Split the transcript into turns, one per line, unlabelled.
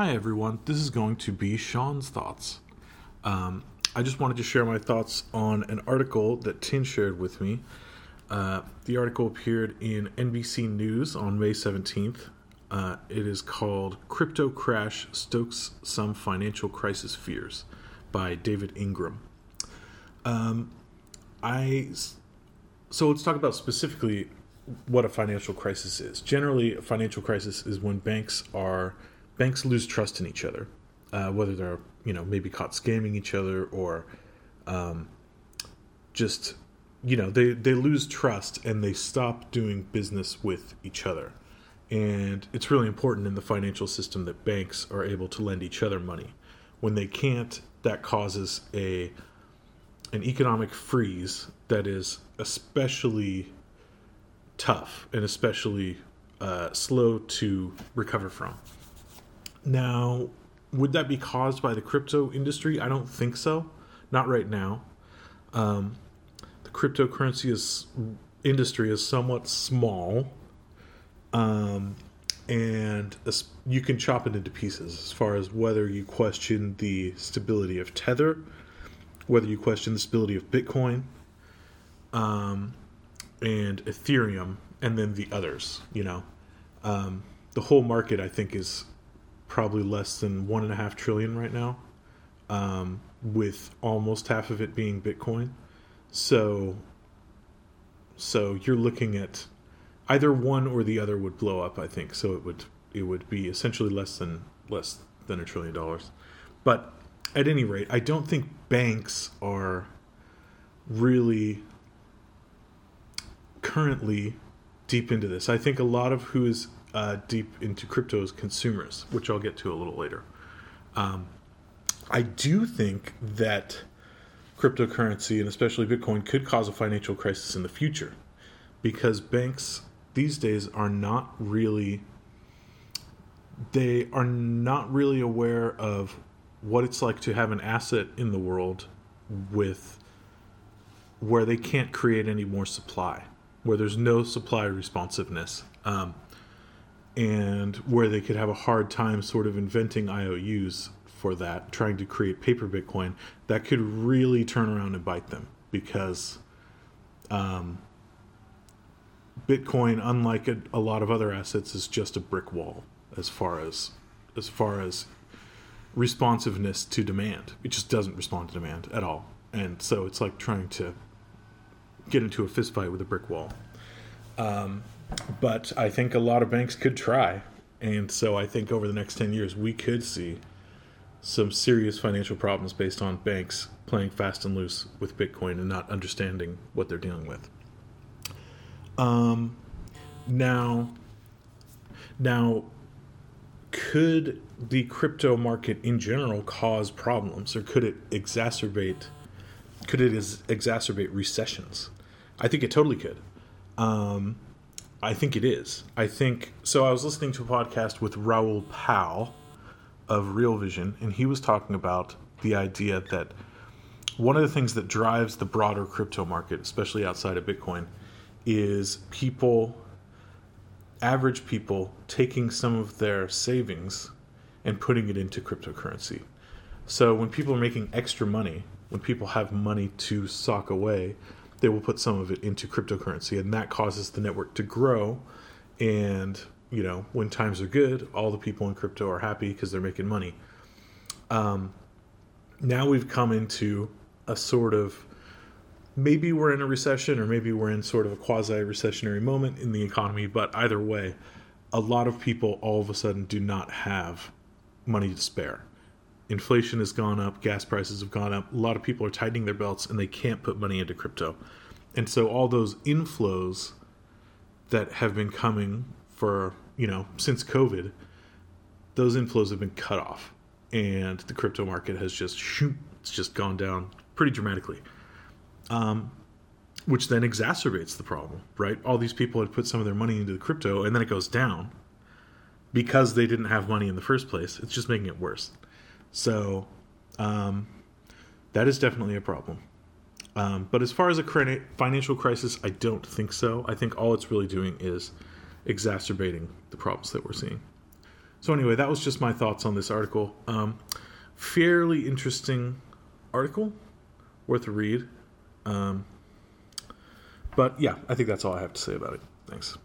Hi, everyone. This is going to be Sean's thoughts. Um, I just wanted to share my thoughts on an article that Tin shared with me. Uh, the article appeared in NBC News on May 17th. Uh, it is called Crypto Crash Stokes Some Financial Crisis Fears by David Ingram. Um, I so let's talk about specifically what a financial crisis is. Generally, a financial crisis is when banks are banks lose trust in each other, uh, whether they're you know maybe caught scamming each other or um, just you know they they lose trust and they stop doing business with each other. And it's really important in the financial system that banks are able to lend each other money. When they can't, that causes a an economic freeze that is especially tough and especially uh, slow to recover from. Now, would that be caused by the crypto industry? I don't think so. Not right now. Um, the cryptocurrency is, industry is somewhat small, um, and you can chop it into pieces as far as whether you question the stability of Tether, whether you question the stability of Bitcoin, um, and Ethereum, and then the others. You know, um, the whole market I think is probably less than one and a half trillion right now, um, with almost half of it being Bitcoin. So, so you're looking at either one or the other would blow up. I think so. It would it would be essentially less than less than a trillion dollars. But at any rate, I don't think banks are really currently deep into this. I think a lot of who is uh, deep into crypto is consumers, which I'll get to a little later. Um, I do think that cryptocurrency and especially Bitcoin could cause a financial crisis in the future because banks these days are not really they are not really aware of what it's like to have an asset in the world with where they can't create any more supply where there's no supply responsiveness, um, and where they could have a hard time sort of inventing IOUs for that, trying to create paper Bitcoin, that could really turn around and bite them because um, Bitcoin, unlike a, a lot of other assets, is just a brick wall as far as as far as responsiveness to demand. It just doesn't respond to demand at all. And so it's like trying to get into a fist fight with a brick wall. Um, but I think a lot of banks could try. And so I think over the next 10 years, we could see some serious financial problems based on banks playing fast and loose with Bitcoin and not understanding what they're dealing with. Um, now, now, could the crypto market in general cause problems, or could it exacerbate? Could it exacerbate recessions? I think it totally could. Um, I think it is. I think so. I was listening to a podcast with Raoul Pal of Real Vision, and he was talking about the idea that one of the things that drives the broader crypto market, especially outside of Bitcoin, is people, average people, taking some of their savings and putting it into cryptocurrency. So when people are making extra money, when people have money to sock away, they will put some of it into cryptocurrency, and that causes the network to grow. And you know, when times are good, all the people in crypto are happy because they're making money. Um, now we've come into a sort of maybe we're in a recession or maybe we're in sort of a quasi recessionary moment in the economy, but either way, a lot of people all of a sudden do not have money to spare inflation has gone up, gas prices have gone up. A lot of people are tightening their belts and they can't put money into crypto. And so all those inflows that have been coming for, you know, since COVID, those inflows have been cut off. And the crypto market has just shoot, it's just gone down pretty dramatically. Um, which then exacerbates the problem, right? All these people had put some of their money into the crypto and then it goes down because they didn't have money in the first place. It's just making it worse. So um, that is definitely a problem. Um, but as far as a financial crisis, I don't think so. I think all it's really doing is exacerbating the problems that we're seeing. So anyway, that was just my thoughts on this article. Um, fairly interesting article, worth a read. Um, but yeah, I think that's all I have to say about it. Thanks.